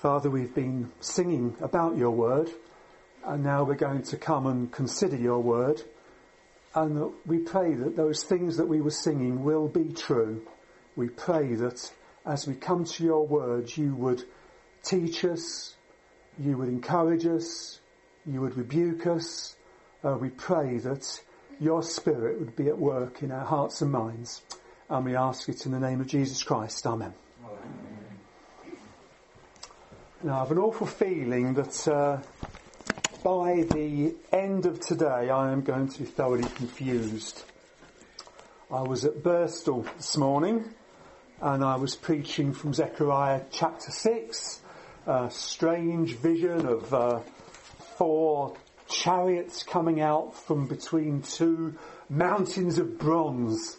Father, we've been singing about your word, and now we're going to come and consider your word. And we pray that those things that we were singing will be true. We pray that as we come to your word, you would teach us, you would encourage us, you would rebuke us. Uh, we pray that your spirit would be at work in our hearts and minds. And we ask it in the name of Jesus Christ. Amen. Now, I have an awful feeling that uh, by the end of today I am going to be thoroughly confused. I was at Birstall this morning and I was preaching from Zechariah chapter 6, a strange vision of uh, four chariots coming out from between two mountains of bronze.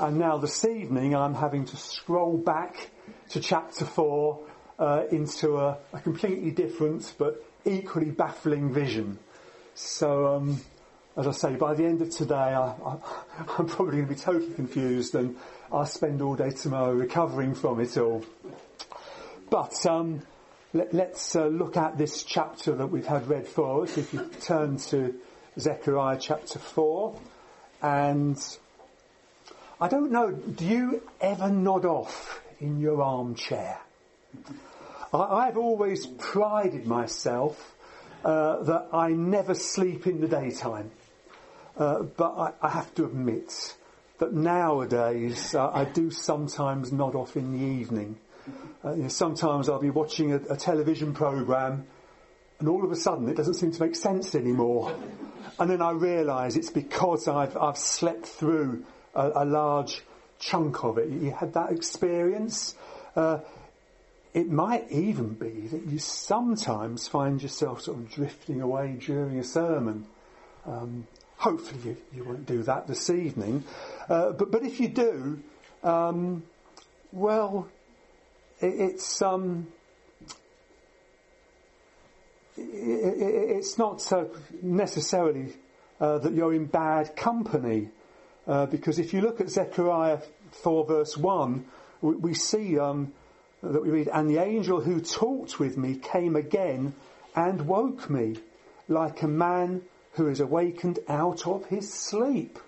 And now this evening I'm having to scroll back to chapter 4 uh, into a, a, completely different but equally baffling vision. So, um, as I say, by the end of today, I, am probably going to be totally confused and I'll spend all day tomorrow recovering from it all. But um, let, us uh, look at this chapter that we've had read for us. If you turn to Zechariah chapter 4, and I don't know, do you ever nod off in your armchair? I, have always prided myself uh, that I never sleep in the daytime. Uh, but I, I, have to admit that nowadays uh, I do sometimes nod off in the evening. Uh, you know, sometimes I'll be watching a, a television program and all of a sudden it doesn't seem to make sense anymore. And then I realise it's because I've, I've slept through a, a, large chunk of it. You had that experience? Uh, it might even be that you sometimes find yourself sort of drifting away during a sermon. Um, hopefully you, you, won't do that this evening. Uh, but, but if you do, um, well, it, it's, um, it, it, it's not so necessarily uh, that you're in bad company. Uh, because if you look at Zechariah 4 verse 1, we, we see um, that we read, and the angel who talked with me came again and woke me like a man who is awakened out of his sleep.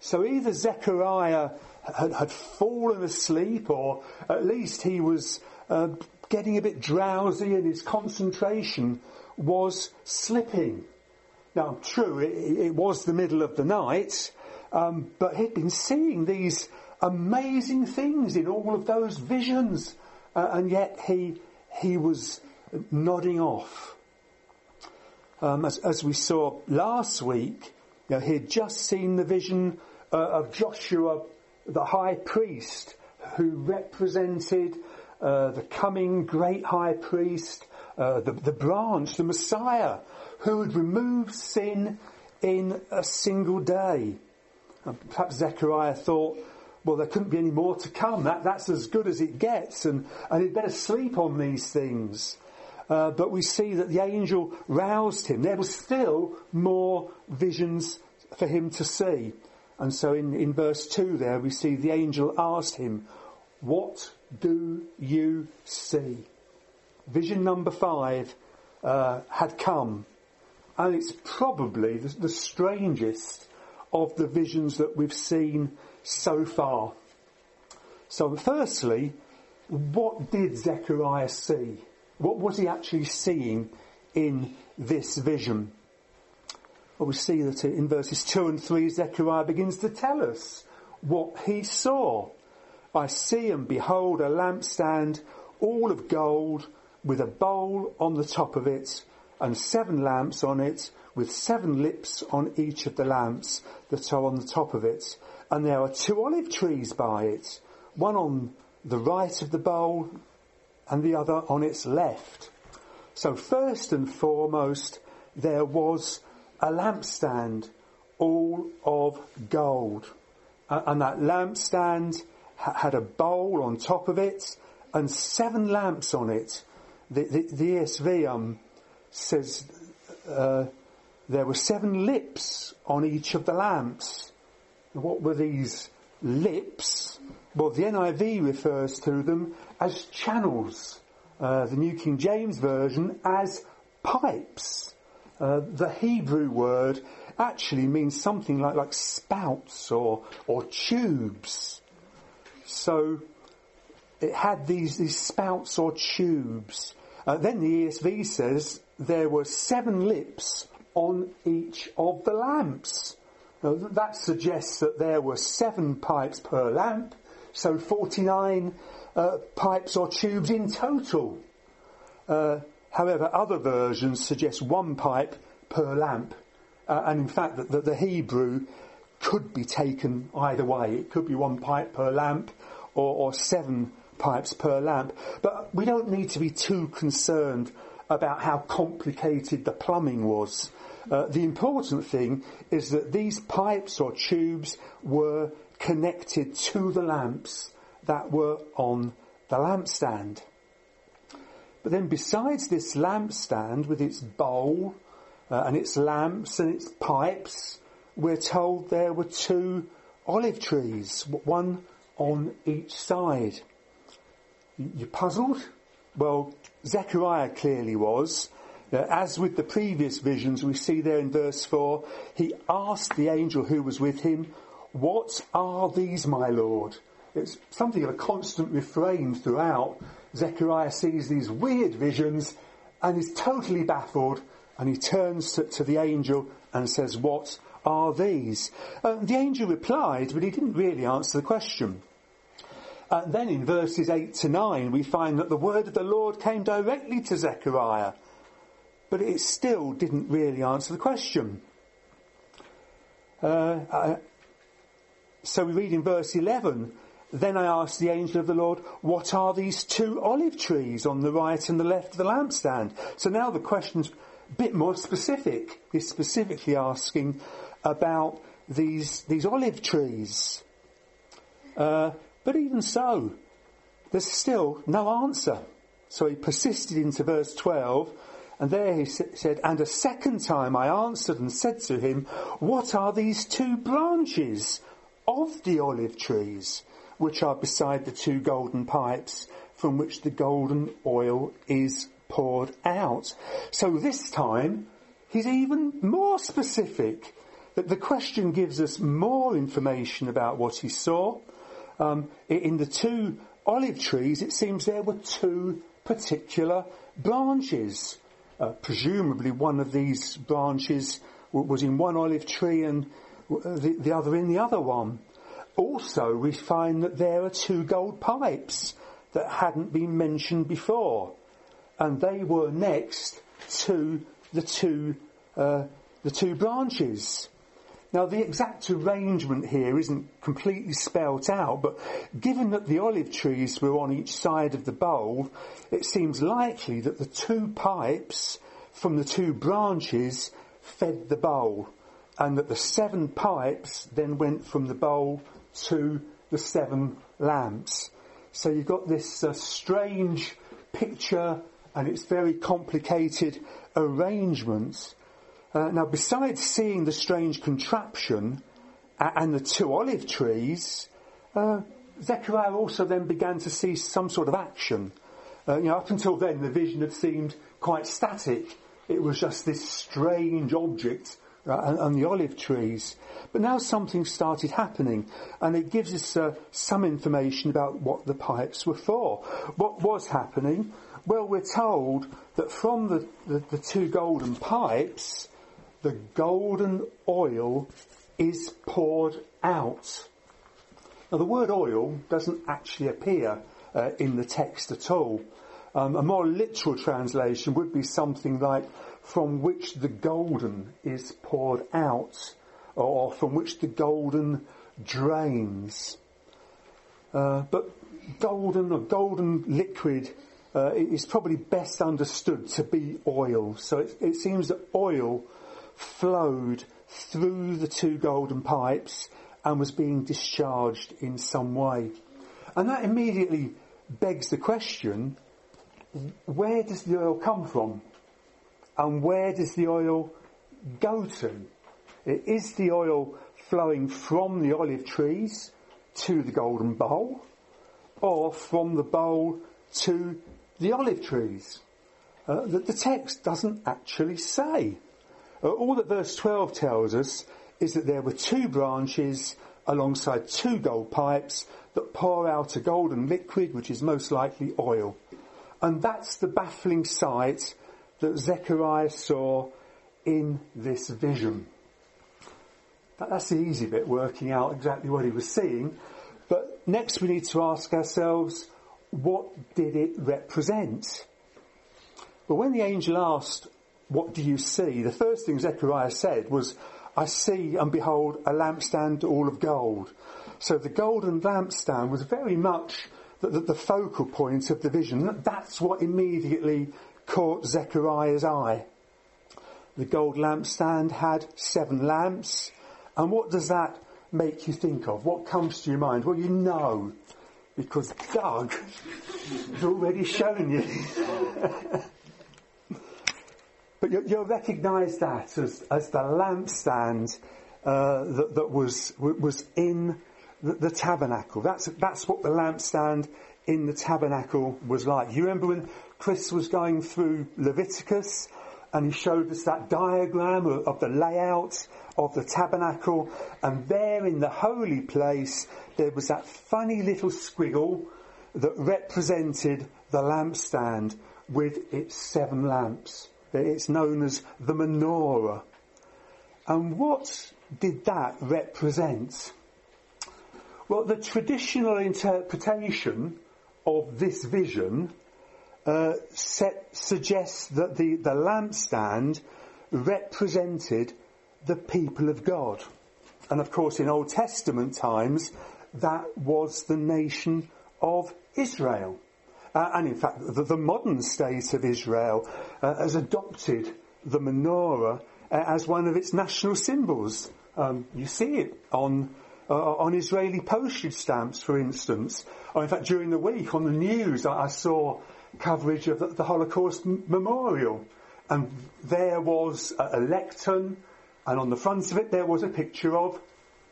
So either Zechariah had, had fallen asleep or at least he was uh, getting a bit drowsy and his concentration was slipping. Now, true, it, it was the middle of the night, um, but he'd been seeing these amazing things in all of those visions uh, and yet he, he was nodding off. Um, as, as, we saw last week, you know, he had just seen the vision uh, of Joshua, the high priest, who represented uh, the coming great high priest, uh, the, the branch, the Messiah, who would remove sin in a single day. perhaps Zechariah thought, well, there couldn't be any more to come. That, that's as good as it gets, and, and he'd better sleep on these things. Uh, but we see that the angel roused him. There was still more visions for him to see. And so in, in verse 2 there, we see the angel asked him, What do you see? Vision number 5 uh, had come. And it's probably the, the strangest of the visions that we've seen so far. So firstly, what did Zechariah see? What was he actually seeing in this vision? Well, we see that in verses 2 and 3, Zechariah begins to tell us what he saw. I see and behold a lampstand all of gold with a bowl on the top of it and seven lamps on it with seven lips on each of the lamps that are on the top of it and there are two olive trees by it, one on the right of the bowl and the other on its left. So first and foremost, there was a lampstand, all of gold. and that lampstand had a bowl on top of it and seven lamps on it. The, the, the ESV um, says uh, there were seven lips on each of the lamps. What were these lips? Well, the NIV refers to them as channels. uh, the New King James Version, as pipes. Uh, the Hebrew word actually means something like, like spouts or, or tubes. So it had these, these spouts or tubes. Uh, then the ESV says there were seven lips on each of the lamps. That suggests that there were seven pipes per lamp, so 49 uh, pipes or tubes in total. Uh, however, other versions suggest one pipe per lamp, uh, and in fact, that the, the Hebrew could be taken either way. It could be one pipe per lamp or, or seven pipes per lamp. But we don't need to be too concerned about how complicated the plumbing was. Uh, the important thing is that these pipes or tubes were connected to the lamps that were on the lampstand. But then besides this lampstand with its bowl uh, and its lamps and its pipes, we're told there were two olive trees, one on each side. You puzzled? Well, Zechariah clearly was. Uh, as with the previous visions we see there in verse 4, he asked the angel who was with him, What are these, my Lord? It's something of a constant refrain throughout. Zechariah sees these weird visions and is totally baffled and he turns to, to the angel and says, What are these? Uh, the angel replied, but he didn't really answer the question. Uh, then in verses 8 to 9, we find that the word of the Lord came directly to Zechariah, but it still didn't really answer the question. Uh, uh, so we read in verse 11, then I asked the angel of the Lord, what are these two olive trees on the right and the left of the lampstand? So now the question's a bit more specific. He's specifically asking about these, these olive trees. Uh, but even so, there's still no answer. So he persisted into verse 12, and there he said, And a second time I answered and said to him, What are these two branches of the olive trees, which are beside the two golden pipes, from which the golden oil is poured out? So this time, he's even more specific. That the question gives us more information about what he saw, um, in the two olive trees, it seems there were two particular branches. Uh, presumably one of these branches was in one olive tree and the, the other in the other one. Also, we find that there are two gold pipes that hadn't been mentioned before, and they were next to the two uh, the two branches. Now the exact arrangement here isn't completely spelt out, but given that the olive trees were on each side of the bowl, it seems likely that the two pipes from the two branches fed the bowl, and that the seven pipes then went from the bowl to the seven lamps. So you've got this uh, strange picture and it's very complicated arrangements uh, now, besides seeing the strange contraption and the two olive trees, uh, Zechariah also then began to see some sort of action. Uh, you know, up until then, the vision had seemed quite static. It was just this strange object uh, and, and, the olive trees. But now something started happening, and it gives us uh, some information about what the pipes were for. What was happening? Well, we're told that from the, the, the two golden pipes, the golden oil is poured out. Now the word oil doesn't actually appear uh, in the text at all. Um, a more literal translation would be something like from which the golden is poured out or from which the golden drains. Uh, but golden or golden liquid uh, is probably best understood to be oil. So it, it seems that oil flowed through the two golden pipes and was being discharged in some way. And that immediately begs the question, where does the oil come from? And where does the oil go to? Is the oil flowing from the olive trees to the golden bowl or from the bowl to the olive trees? Uh, that the text doesn't actually say. Uh, all that verse 12 tells us is that there were two branches alongside two gold pipes that pour out a golden liquid, which is most likely oil. And that's the baffling sight that Zechariah saw in this vision. That's the easy bit, working out exactly what he was seeing. But next we need to ask ourselves, what did it represent? But when the angel asked, what do you see? The first thing Zechariah said was, I see and behold a lampstand all of gold. So the golden lampstand was very much the, the, the focal point of the vision. That's what immediately caught Zechariah's eye. The gold lampstand had seven lamps. And what does that make you think of? What comes to your mind? Well, you know, because Doug has already shown you. but you, will recognise that as, as the lampstand uh, that, that, was was in the, the, tabernacle. That's that's what the lampstand in the tabernacle was like. You remember when Chris was going through Leviticus and he showed us that diagram of, of the layout of the tabernacle, and there in the holy place there was that funny little squiggle that represented the lampstand with its seven lamps. It's known as the menorah. And what did that represent? Well, the traditional interpretation of this vision uh, set, suggests that the, the lampstand represented the people of God. And of course, in Old Testament times, that was the nation of Israel. Uh, and in fact, the, the, modern state of Israel uh, has adopted the menorah uh, as one of its national symbols. Um, you see it on uh, on Israeli postage stamps, for instance. Or in fact, during the week on the news, I, I saw coverage of the, the Holocaust m- memorial, and there was a, a lectern and on the front of it there was a picture of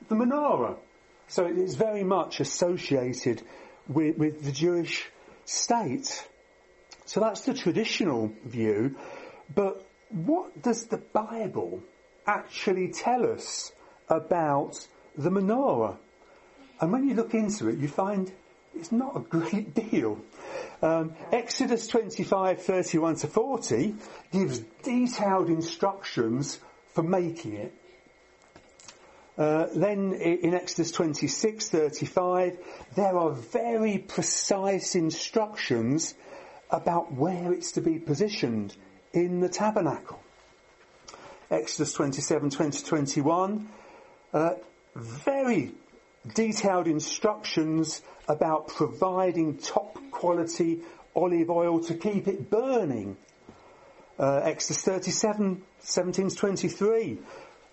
the menorah. So it is very much associated with, with the Jewish state. So that's the traditional view. But what does the Bible actually tell us about the menorah? And when you look into it, you find it's not a great deal. Um, Exodus 25, 31 to 40 gives detailed instructions for making it. Uh, then in Exodus 26:35, there are very precise instructions about where it's to be positioned in the tabernacle. Exodus 27, 20, 21, uh, very detailed instructions about providing top quality olive oil to keep it burning uh, Exodus 37, 17 to 23,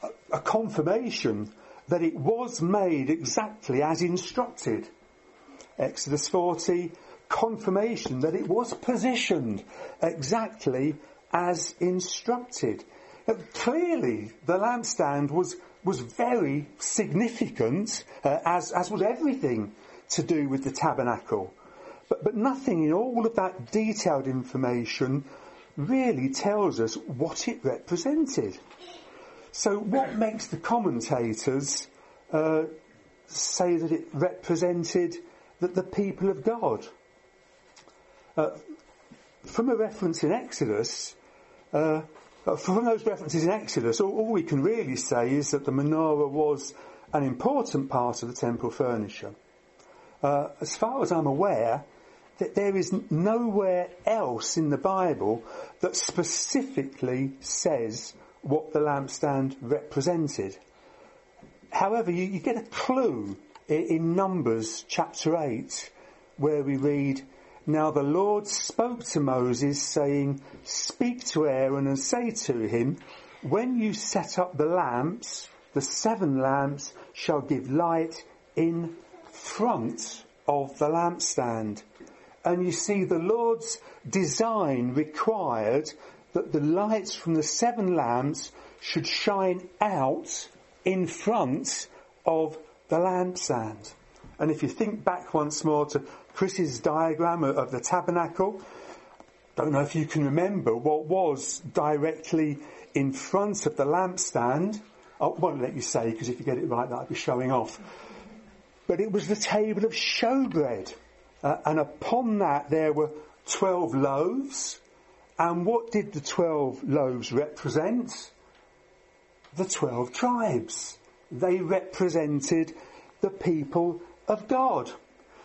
a, a confirmation that it was made exactly as instructed. Exodus 40, confirmation that it was positioned exactly as instructed. Now, clearly, the lampstand was was very significant, uh, as as was everything to do with the tabernacle. But but nothing in all of that detailed information really tells us what it represented. So what makes the commentators uh, say that it represented that the people of God? Uh, from a reference in Exodus, uh, uh, from those references in Exodus, all, all, we can really say is that the menorah was an important part of the temple furniture. Uh, as far as I'm aware, that there is nowhere else in the Bible that specifically says what the lampstand represented. However, you, you get a clue in, in Numbers chapter 8 where we read, Now the Lord spoke to Moses saying, Speak to Aaron and say to him, When you set up the lamps, the seven lamps shall give light in front of the lampstand and you see the Lord's design required that the lights from the seven lamps should shine out in front of the lampstand. And if you think back once more to Chris's diagram of the tabernacle, don't know if you can remember what was directly in front of the lampstand. I won't let you say because if you get it right, that'd be showing off. But it was the table of showbread. Uh, and upon that there were 12 loaves. And what did the 12 loaves represent? The 12 tribes. They represented the people of God.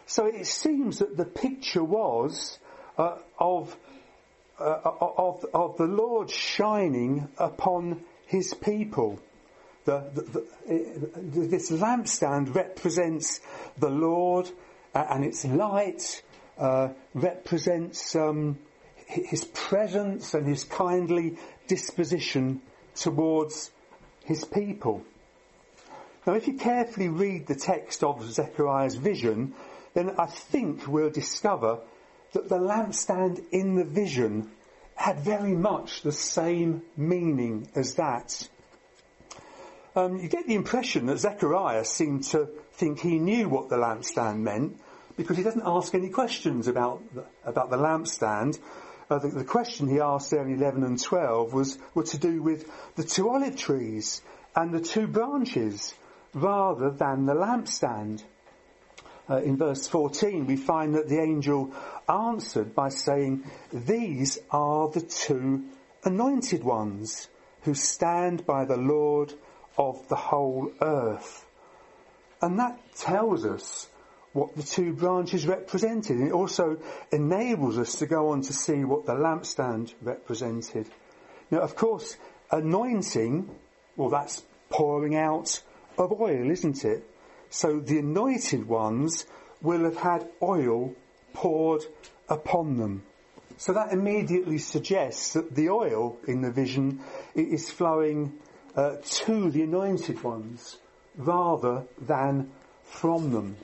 So it seems that the picture was uh, of, uh, of, of the Lord shining upon his people. The, the, the, this lampstand represents the Lord uh, and its light uh, represents um, his presence and his kindly disposition towards his people. Now, if you carefully read the text of Zechariah's vision, then I think we'll discover that the lampstand in the vision had very much the same meaning as that. Um, you get the impression that Zechariah seemed to think he knew what the lampstand meant because he doesn't ask any questions about the, about the lampstand. Uh, the, the, question he asked there in 11 and 12 was, were to do with the two olive trees and the two branches rather than the lampstand. Uh, in verse 14 we find that the angel answered by saying, these are the two anointed ones who stand by the Lord of the whole earth. And that tells us what the two branches represented. And it also enables us to go on to see what the lampstand represented. Now, of course, anointing, well, that's pouring out of oil, isn't it? So the anointed ones will have had oil poured upon them. So that immediately suggests that the oil in the vision is flowing uh, to the anointed ones rather than from them.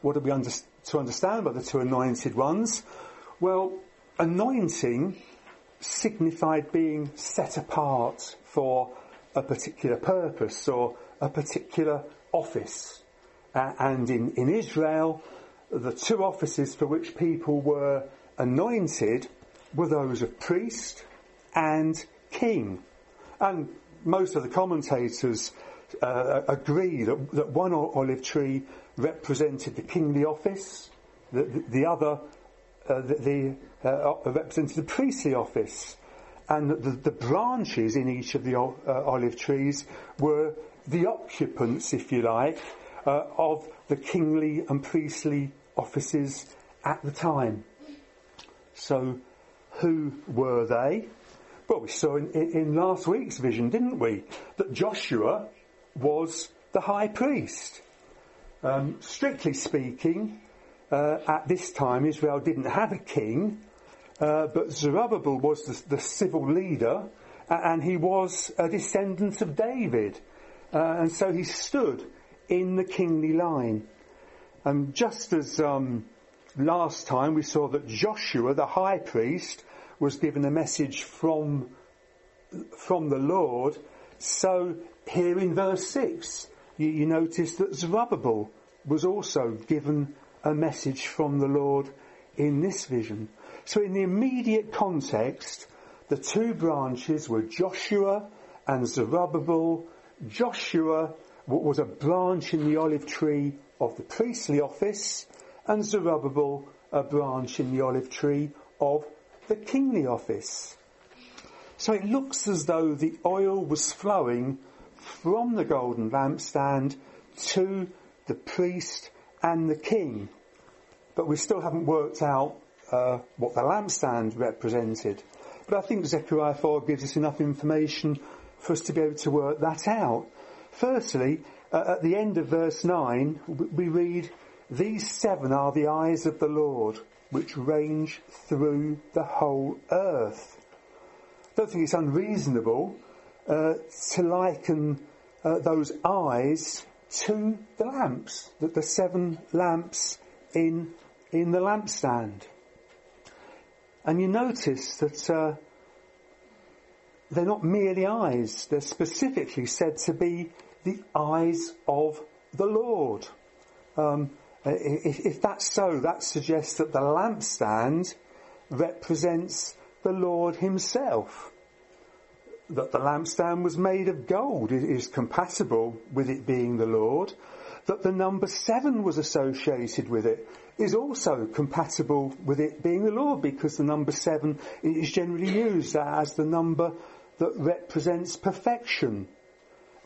What are we under- to understand about the two anointed ones? Well, anointing signified being set apart for a particular purpose or a particular office. Uh, and in, in Israel, the two offices for which people were anointed were those of priest and king. And most of the commentators uh, agree that, that one olive tree represented the kingly office, the, the, the other uh, the, the uh, represented the priestly office, and the, the, branches in each of the uh, olive trees were the occupants, if you like, uh, of the kingly and priestly offices at the time. So, who were they? Well, we saw in, in last week's vision, didn't we, that Joshua was the high priest. Um, strictly speaking, uh, at this time Israel didn't have a king, uh, but Zerubbabel was the, the, civil leader, and he was a descendant of David, uh, and so he stood in the kingly line. And just as um, last time we saw that Joshua, the high priest, was given a message from from the Lord, so here in verse six you, you notice that Zerubbabel was also given a message from the Lord in this vision. So in the immediate context, the two branches were Joshua and Zerubbabel. Joshua was a branch in the olive tree of the priestly office and Zerubbabel a branch in the olive tree of the kingly office. So it looks as though the oil was flowing from the golden lampstand to the priest and the king. But we still haven't worked out uh, what the lampstand represented. But I think Zechariah 4 gives us enough information for us to be able to work that out. Firstly, uh, at the end of verse 9, we read, These seven are the eyes of the Lord, which range through the whole earth. I don't think it's unreasonable uh, to liken uh, those eyes to the lamps, the, the seven lamps in, in the lampstand. And you notice that uh, they're not merely eyes, they're specifically said to be the eyes of the Lord. Um, if, if, that's so, that suggests that the lampstand represents the Lord himself. That the lampstand was made of gold is compatible with it being the Lord. That the number seven was associated with it is also compatible with it being the Lord because the number seven is generally used as the number that represents perfection.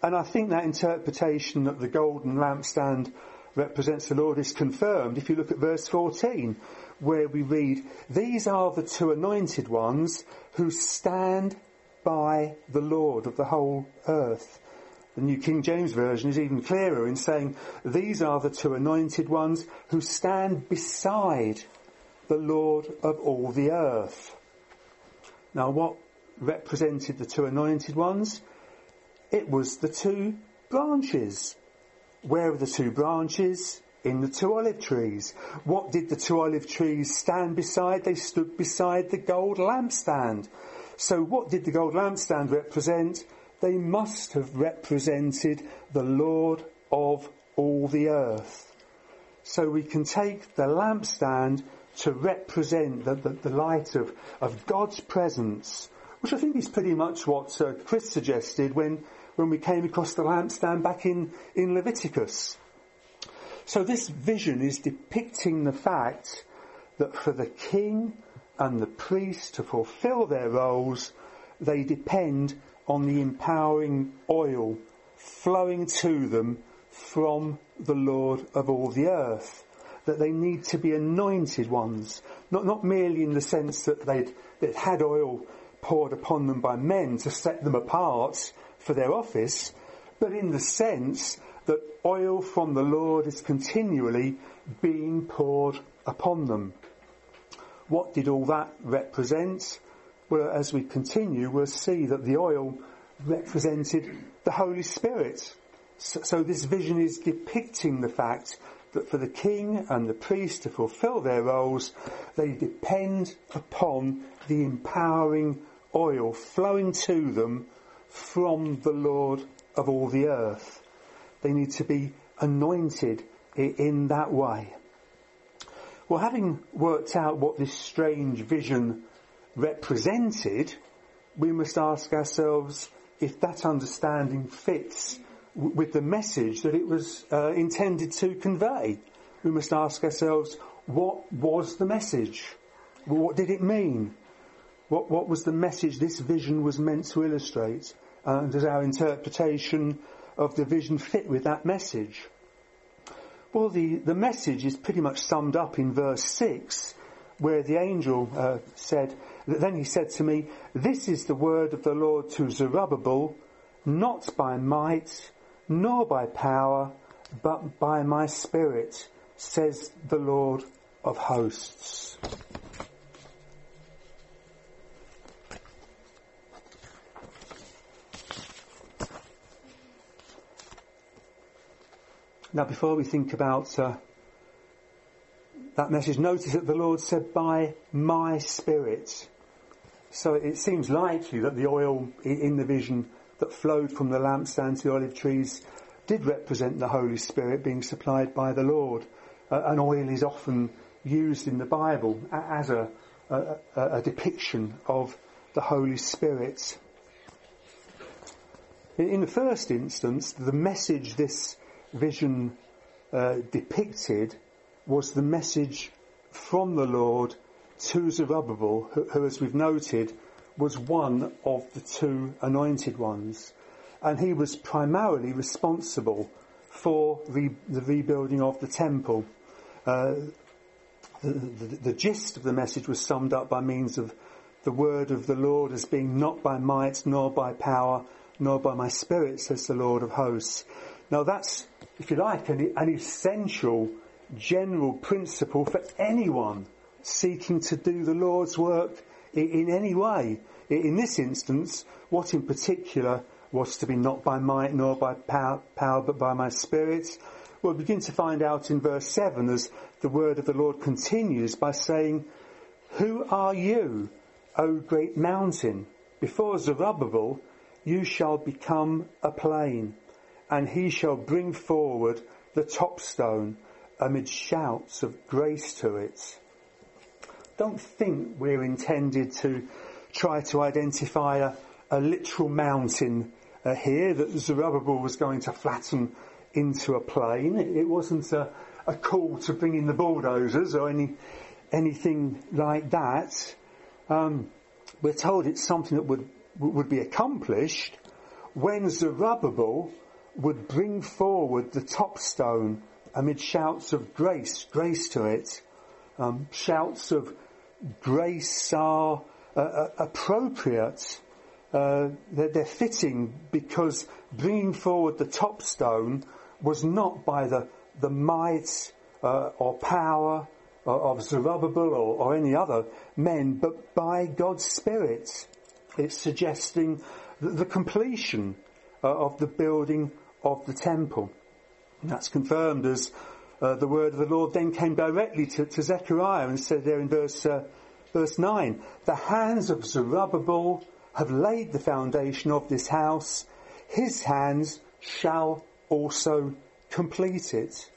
And I think that interpretation that the golden lampstand represents the Lord is confirmed if you look at verse 14 where we read, These are the two anointed ones who stand by the Lord of the whole earth. The New King James Version is even clearer in saying, These are the two anointed ones who stand beside the Lord of all the earth. Now what represented the two anointed ones? It was the two branches. Where are the two branches? In the two olive trees. What did the two olive trees stand beside? They stood beside the gold lampstand. So what did the gold lampstand represent? They must have represented the Lord of all the earth. So we can take the lampstand to represent the, the, the light of, of God's presence, which I think is pretty much what uh, Chris suggested when, when we came across the lampstand back in, in Leviticus. So this vision is depicting the fact that for the king and the priest to fulfill their roles, they depend on the empowering oil flowing to them from the Lord of all the earth. That they need to be anointed ones, not, not merely in the sense that they'd, they'd had oil poured upon them by men to set them apart for their office, but in the sense that oil from the Lord is continually being poured upon them. What did all that represent? Well, as we continue, we'll see that the oil represented the Holy Spirit. So, so this vision is depicting the fact that for the king and the priest to fulfill their roles, they depend upon the empowering oil flowing to them from the Lord of all the earth. They need to be anointed in that way. Well, having worked out what this strange vision represented, we must ask ourselves if that understanding fits w- with the message that it was uh, intended to convey. We must ask ourselves, what was the message? What did it mean? What, what was the message this vision was meant to illustrate? Uh, and does our interpretation of the vision fit with that message? Well, the, the message is pretty much summed up in verse 6, where the angel uh, said, then he said to me, This is the word of the Lord to Zerubbabel, not by might, nor by power, but by my spirit, says the Lord of hosts. Now, before we think about uh, that message, notice that the Lord said, by my spirit. So it seems likely that the oil in the vision that flowed from the lampstand to the olive trees did represent the Holy Spirit being supplied by the Lord. Uh, and oil is often used in the Bible as a, a, a depiction of the Holy Spirit. In the first instance, the message this vision uh, depicted was the message from the Lord to Zerubbabel, who, who, as we've noted, was one of the two anointed ones. And he was primarily responsible for re- the rebuilding of the temple. Uh, the, the, the gist of the message was summed up by means of the word of the Lord as being not by might, nor by power, nor by my spirit, says the Lord of hosts. Now that's, if you like, an, an essential general principle for anyone seeking to do the Lord's work in any way. In this instance, what in particular was to be not by might nor by power, power but by my spirit? We'll begin to find out in verse 7 as the word of the Lord continues by saying, Who are you, O great mountain? Before Zerubbabel, you shall become a plain, and he shall bring forward the top stone amid shouts of grace to it. Don't think we're intended to try to identify a, a literal mountain uh, here that Zerubbabel was going to flatten into a plain. It, wasn't a, a, call to bring in the bulldozers or any anything like that. Um, we're told it's something that would would be accomplished when Zerubbabel would bring forward the top stone amid shouts of grace, grace to it. Um, shouts of grace are uh, uh, appropriate. Uh, they're, they're, fitting because bringing forward the top stone was not by the, the might uh, or power of Zerubbabel or, or, any other men, but by God's Spirit. It's suggesting the, the completion uh, of the building of the temple. And that's confirmed as uh, the word of the Lord then came directly to, to Zechariah and said there in verse, uh, verse 9, the hands of Zerubbabel have laid the foundation of this house. His hands shall also complete it.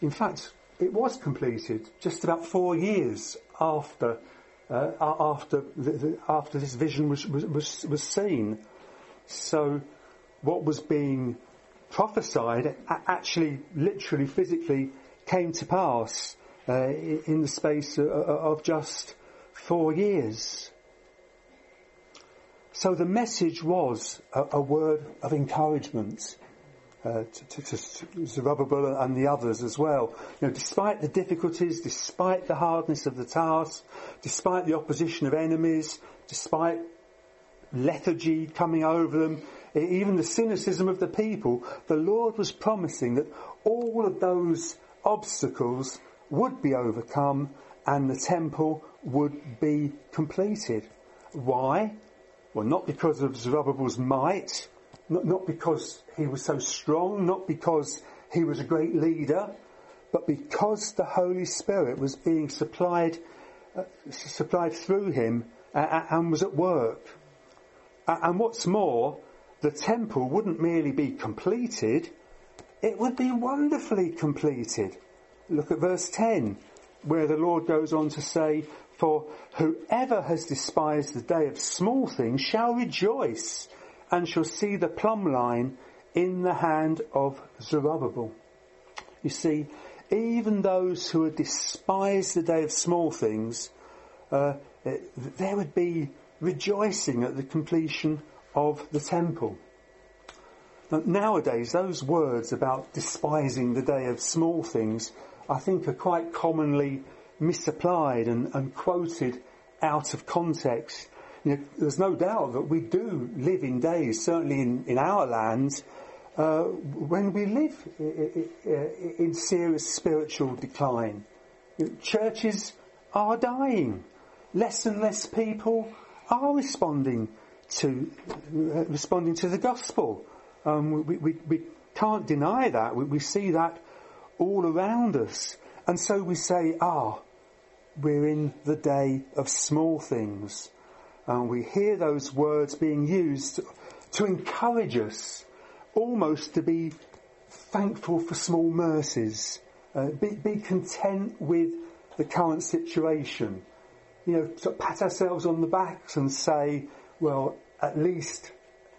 In fact, it was completed just about four years after uh, after the, the, after this vision was, was was seen. So, what was being prophesied actually, literally, physically came to pass uh, in the space of just four years. So the message was a, a word of encouragement uh, to, to, to, Zerubbabel and the others as well. You know, despite the difficulties, despite the hardness of the task, despite the opposition of enemies, despite lethargy coming over them, even the cynicism of the people, the Lord was promising that all of those obstacles would be overcome and the temple would be completed. Why? Well, not because of Zerubbabel's might, not, not because he was so strong, not because he was a great leader, but because the Holy Spirit was being supplied, uh, supplied through him and was at work. And what's more, the temple wouldn't merely be completed, it would be wonderfully completed. Look at verse 10, where the Lord goes on to say, For whoever has despised the day of small things shall rejoice and shall see the plumb line in the hand of Zerubbabel. You see, even those who had despised the day of small things, uh, there would be rejoicing at the completion of the temple. Nowadays, those words about despising the day of small things, I think, are quite commonly misapplied and, and quoted out of context. You know, there's no doubt that we do live in days, certainly in, in our lands, uh, when we live in serious spiritual decline. Churches are dying. Less and less people are responding to uh, responding to the gospel. Um, we, we, we, can't deny that. We, we, see that all around us. And so we say, ah, we're in the day of small things. And we hear those words being used to encourage us almost to be thankful for small mercies. Uh, be, be content with the current situation. You know, pat ourselves on the backs and say, well, at least,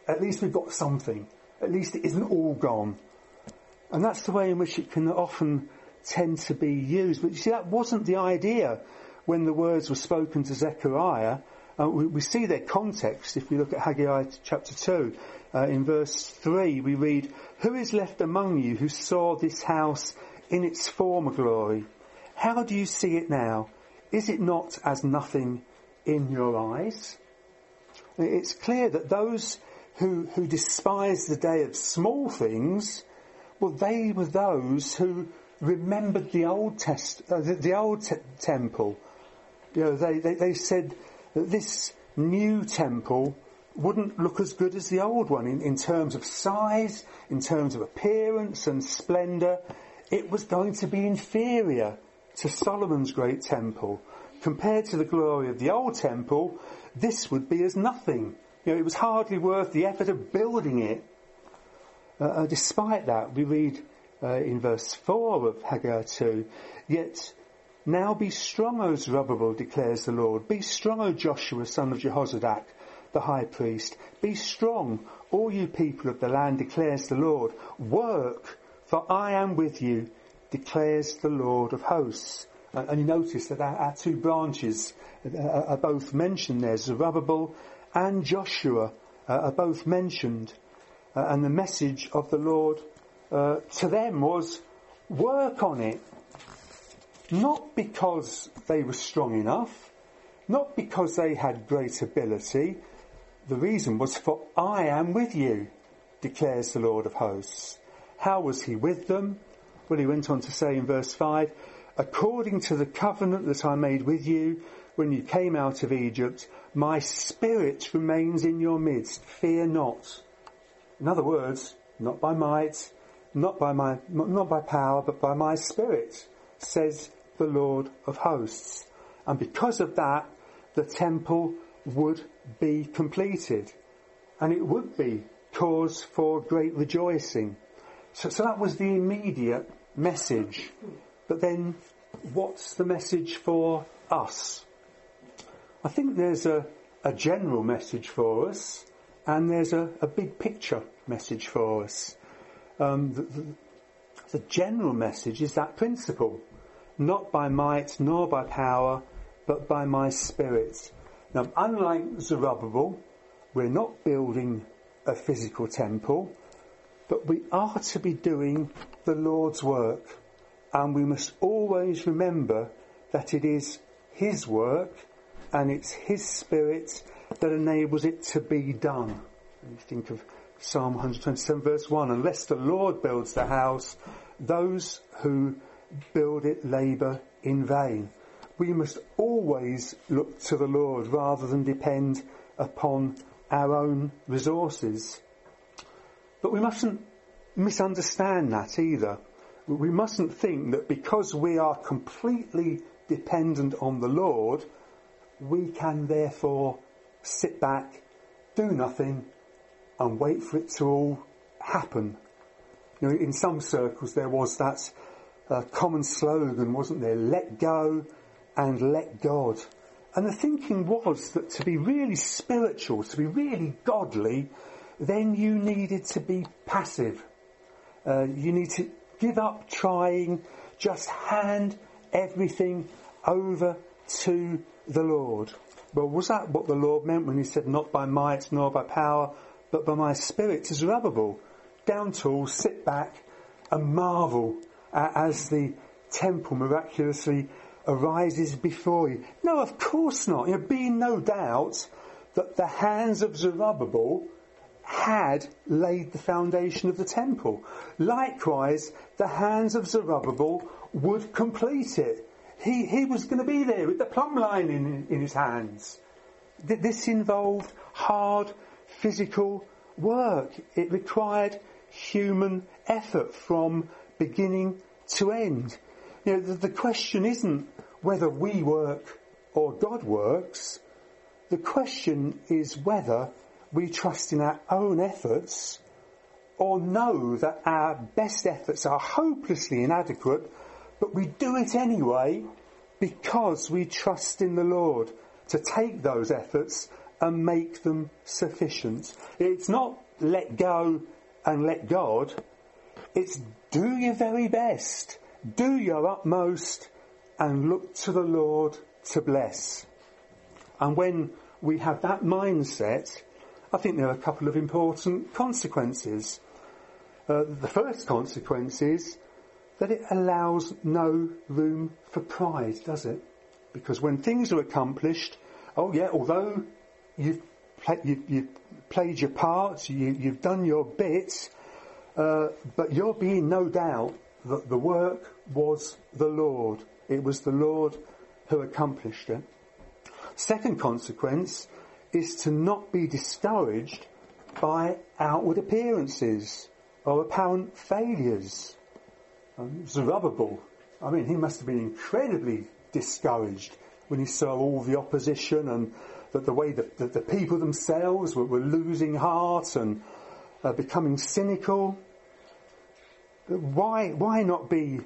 at least we've got something. At least it isn't all gone. And that's the way in which it can often tend to be used. But you see, that wasn't the idea when the words were spoken to Zechariah. Uh, we, we, see their context if we look at Haggai chapter 2. Uh, in verse 3 we read, Who is left among you who saw this house in its former glory? How do you see it now? Is it not as nothing in your eyes? It's clear that those who, who despise the day of small things, well, they were those who remembered the old test, uh, the, the, old te- temple. You know, they, they, they said that this new temple wouldn't look as good as the old one in, in terms of size, in terms of appearance and splendour. It was going to be inferior to Solomon's great temple. Compared to the glory of the old temple, this would be as nothing. You know, it was hardly worth the effort of building it. Uh, uh, despite that, we read uh, in verse 4 of Haggai 2, yet Now be strong, O Zerubbabel, declares the Lord. Be strong, O Joshua, son of Jehozadak, the high priest. Be strong, all you people of the land, declares the Lord. Work, for I am with you, declares the Lord of hosts. Uh, and you notice that our, our two branches uh, are both mentioned there. Zerubbabel and Joshua uh, are both mentioned. Uh, and the message of the Lord uh, to them was work on it. Not because they were strong enough, not because they had great ability. The reason was for I am with you, declares the Lord of hosts. How was he with them? Well, he went on to say in verse 5, according to the covenant that I made with you when you came out of Egypt, my spirit remains in your midst. Fear not. In other words, not by might, not by my, not by power, but by my spirit, says the Lord of hosts. And because of that, the temple would be completed. And it would be cause for great rejoicing. So, so that was the immediate message. But then, what's the message for us? I think there's a, a general message for us, and there's a, a big picture message for us. Um, the, the, the general message is that principle not by might nor by power, but by my spirit. Now, unlike Zerubbabel, we're not building a physical temple, but we are to be doing the Lord's work. And we must always remember that it is His work and it's His Spirit that enables it to be done. You think of Psalm 127 verse 1, unless the Lord builds the house, those who build it labour in vain. We must always look to the Lord rather than depend upon our own resources. But we mustn't misunderstand that either. We mustn't think that because we are completely dependent on the Lord, we can therefore sit back, do nothing, and wait for it to all happen. You know, in some circles there was that uh, common slogan, wasn't there? Let go and let God. And the thinking was that to be really spiritual, to be really godly, then you needed to be passive. Uh, you need to give up trying, just hand everything over to the Lord. Well, was that what the Lord meant when he said, not by might nor by power, but by my spirit to Zerubbabel? Down tools, sit back and marvel as the temple miraculously arises before you. No, of course not. There be no doubt that the hands of Zerubbabel had laid the foundation of the temple. Likewise, the hands of Zerubbabel would complete it. He, he was going to be there with the plumb line in, in his hands. This involved hard physical work. It required human effort from beginning to end. You know, the, the question isn't whether we work or God works. The question is whether we trust in our own efforts or know that our best efforts are hopelessly inadequate, but we do it anyway because we trust in the Lord to take those efforts and make them sufficient. It's not let go and let God. It's do your very best, do your utmost, and look to the Lord to bless. And when we have that mindset, I think there are a couple of important consequences. Uh, the first consequence is that it allows no room for pride, does it? Because when things are accomplished, oh yeah, although you've, you, you've played your part, you, have done your bit, uh, but you're being no doubt that the work was the Lord. It was the Lord who accomplished it. Second consequence is to not be discouraged by outward appearances or apparent failures. Um, Zerubbabel, I mean, he must have been incredibly discouraged when he saw all the opposition and that the way that the, the people themselves were, were losing heart and uh, becoming cynical. Why, why not be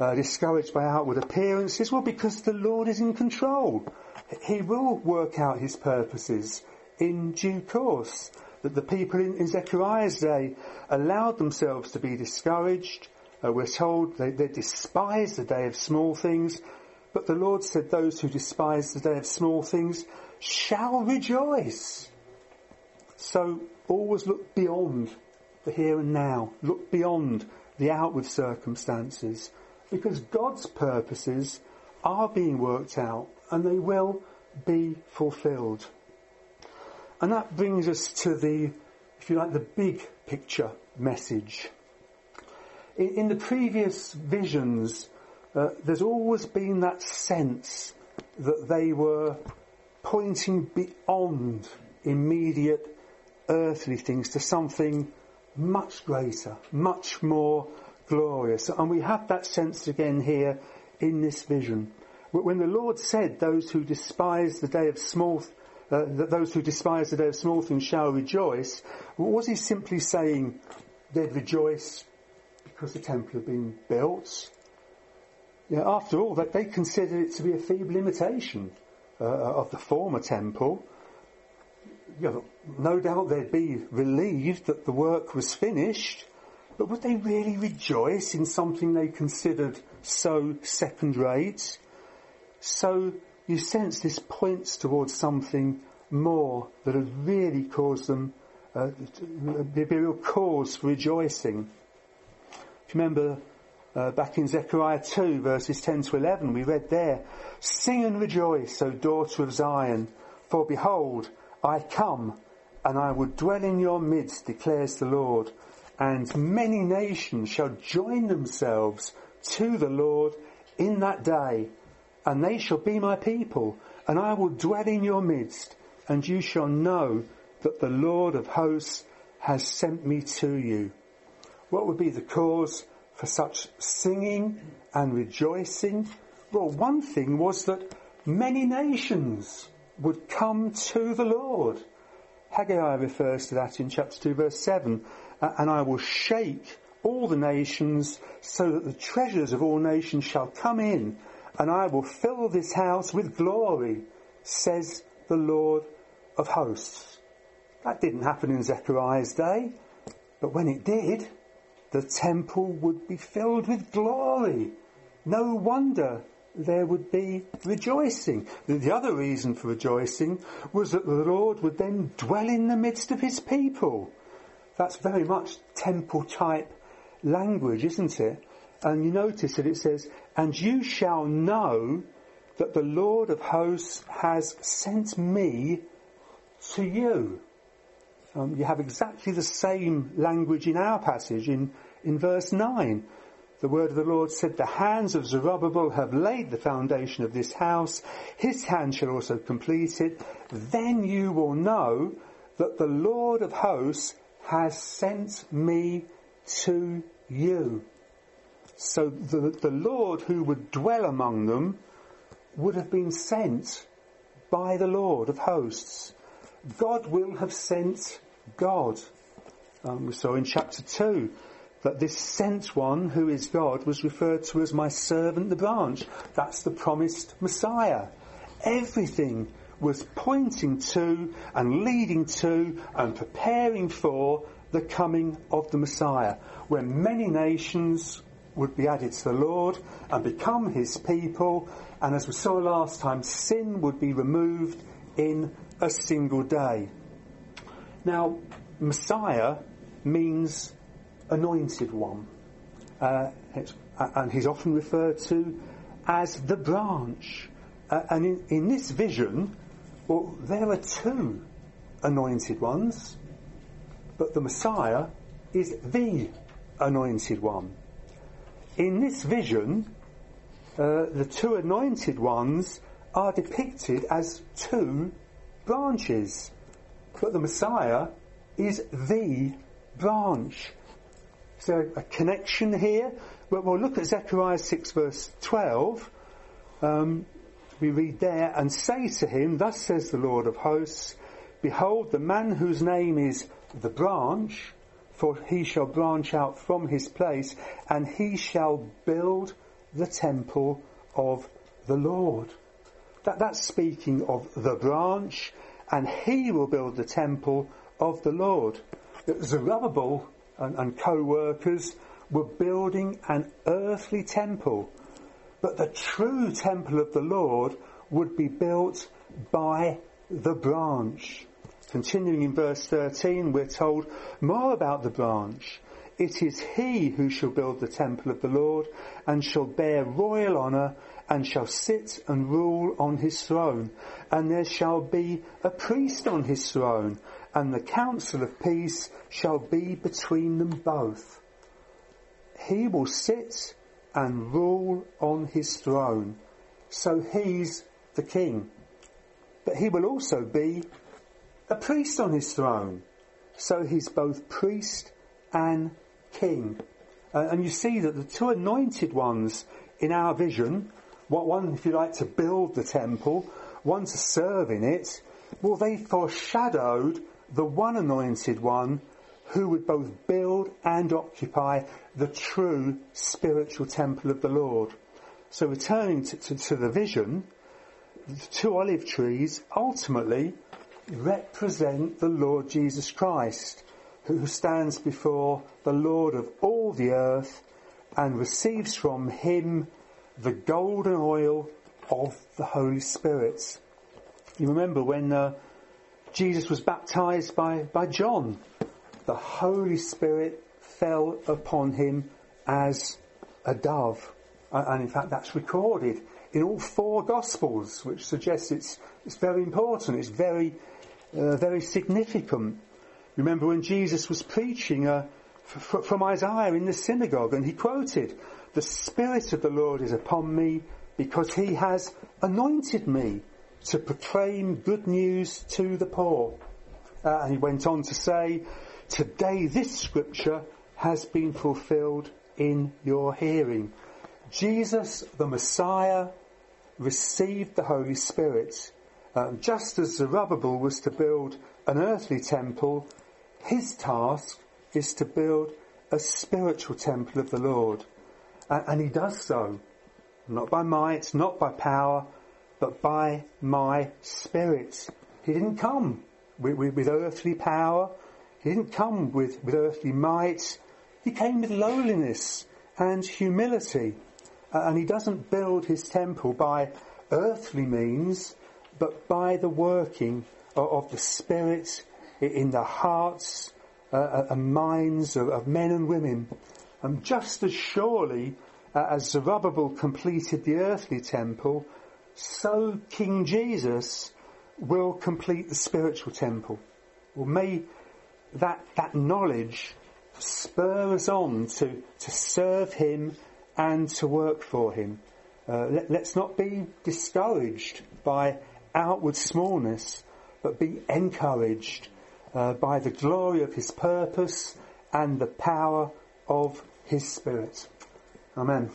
uh, discouraged by outward appearances? Well, because the Lord is in control. He will work out his purposes in due course. That the people in, in Zechariah's day allowed themselves to be discouraged. Uh, we're told they, they despise the day of small things. But the Lord said those who despise the day of small things shall rejoice. So always look beyond the here and now. Look beyond the outward circumstances because God's purposes are being worked out and they will be fulfilled. And that brings us to the, if you like, the big picture message. In, in the previous visions, uh, there's always been that sense that they were pointing beyond immediate earthly things to something much greater, much more glorious. And we have that sense again here in this vision. When the Lord said, those who despise the day of small, uh, that those who despise the day of small things shall rejoice, was he simply saying they'd rejoice because the temple had been built? Yeah, after all, that they considered it to be a feeble imitation uh, of the former temple. You know, no doubt they'd be relieved that the work was finished, but would they really rejoice in something they considered so second rate? So you sense this points towards something more that had really caused them, uh, be a real cause for rejoicing. If you remember uh, back in Zechariah 2 verses 10 to 11, we read there, Sing and rejoice, O daughter of Zion, for behold, I come, and I will dwell in your midst, declares the Lord and many nations shall join themselves to the Lord in that day, and they shall be my people, and I will dwell in your midst, and you shall know that the Lord of hosts has sent me to you. What would be the cause for such singing and rejoicing? Well, one thing was that many nations would come to the Lord. Haggai refers to that in chapter 2 verse 7 and I will shake all the nations so that the treasures of all nations shall come in and I will fill this house with glory, says the Lord of hosts. That didn't happen in Zechariah's day, but when it did, the temple would be filled with glory. No wonder there would be rejoicing. The other reason for rejoicing was that the Lord would then dwell in the midst of his people. That's very much temple type language, isn't it? And you notice that it says, and you shall know that the Lord of hosts has sent me to you. Um, you have exactly the same language in our passage in, in verse 9. The word of the Lord said, the hands of Zerubbabel have laid the foundation of this house. His hand shall also complete it. Then you will know that the Lord of hosts has sent me to you. So the, the Lord who would dwell among them would have been sent by the Lord of hosts. God will have sent God. Um, we saw in chapter 2 that this sent one, who is God, was referred to as my servant the branch. That's the promised Messiah. Everything was pointing to and leading to and preparing for the coming of the Messiah, when many nations would be added to the Lord and become his people, and as we saw last time, sin would be removed in a single day. Now, Messiah means anointed one, uh, and he's often referred to as the branch. Uh, and in, in this vision, well, there are two anointed ones, but the Messiah is the anointed one. In this vision, uh, the two anointed ones are depicted as two branches, but the Messiah is the branch. So a connection here. But we'll look at Zechariah 6 verse 12. Um, we read there, and say to him, Thus says the Lord of hosts, Behold, the man whose name is the branch, for he shall branch out from his place, and he shall build the temple of the Lord. That, that's speaking of the branch, and he will build the temple of the Lord. Zerubbabel and, and co-workers were building an earthly temple, but the true temple of the Lord would be built by the branch. Continuing in verse 13, we're told more about the branch. It is he who shall build the temple of the Lord and shall bear royal honour and shall sit and rule on his throne. And there shall be a priest on his throne and the counsel of peace shall be between them both. He will sit and rule on his throne. So he's the king. But he will also be a priest on his throne. So he's both priest and king. Uh, and you see that the two anointed ones in our vision, one, if you like, to build the temple, one to serve in it, well, they foreshadowed the one anointed one who would both build and occupy the true spiritual temple of the Lord. So returning to, to, to the vision, the two olive trees ultimately represent the Lord Jesus Christ, who stands before the Lord of all the earth and receives from him the golden oil of the Holy Spirit. You remember when uh, Jesus was baptized by, by John, the Holy Spirit fell upon him as a dove. And in fact, that's recorded in all four Gospels, which suggests it's, it's very important, it's very, uh, very significant. Remember when Jesus was preaching uh, f- from Isaiah in the synagogue and he quoted, The Spirit of the Lord is upon me because he has anointed me to proclaim good news to the poor. Uh, and he went on to say, Today this scripture has been fulfilled in your hearing. Jesus, the Messiah, received the Holy Spirit. Um, just as Zerubbabel was to build an earthly temple, his task is to build a spiritual temple of the Lord. Uh, and he does so. Not by might, not by power, but by my spirit. He didn't come with, with, with earthly power. He didn't come with, with earthly might. He came with lowliness and humility. Uh, and he doesn't build his temple by earthly means, but by the working of, the Spirit in the hearts uh, uh, and minds of, of, men and women. And just as surely uh, as Zerubbabel completed the earthly temple, so King Jesus will complete the spiritual temple. Well, may that, that knowledge spur us on to, to serve him and to work for him. Uh, let, let's not be discouraged by outward smallness, but be encouraged uh, by the glory of his purpose and the power of his spirit. Amen.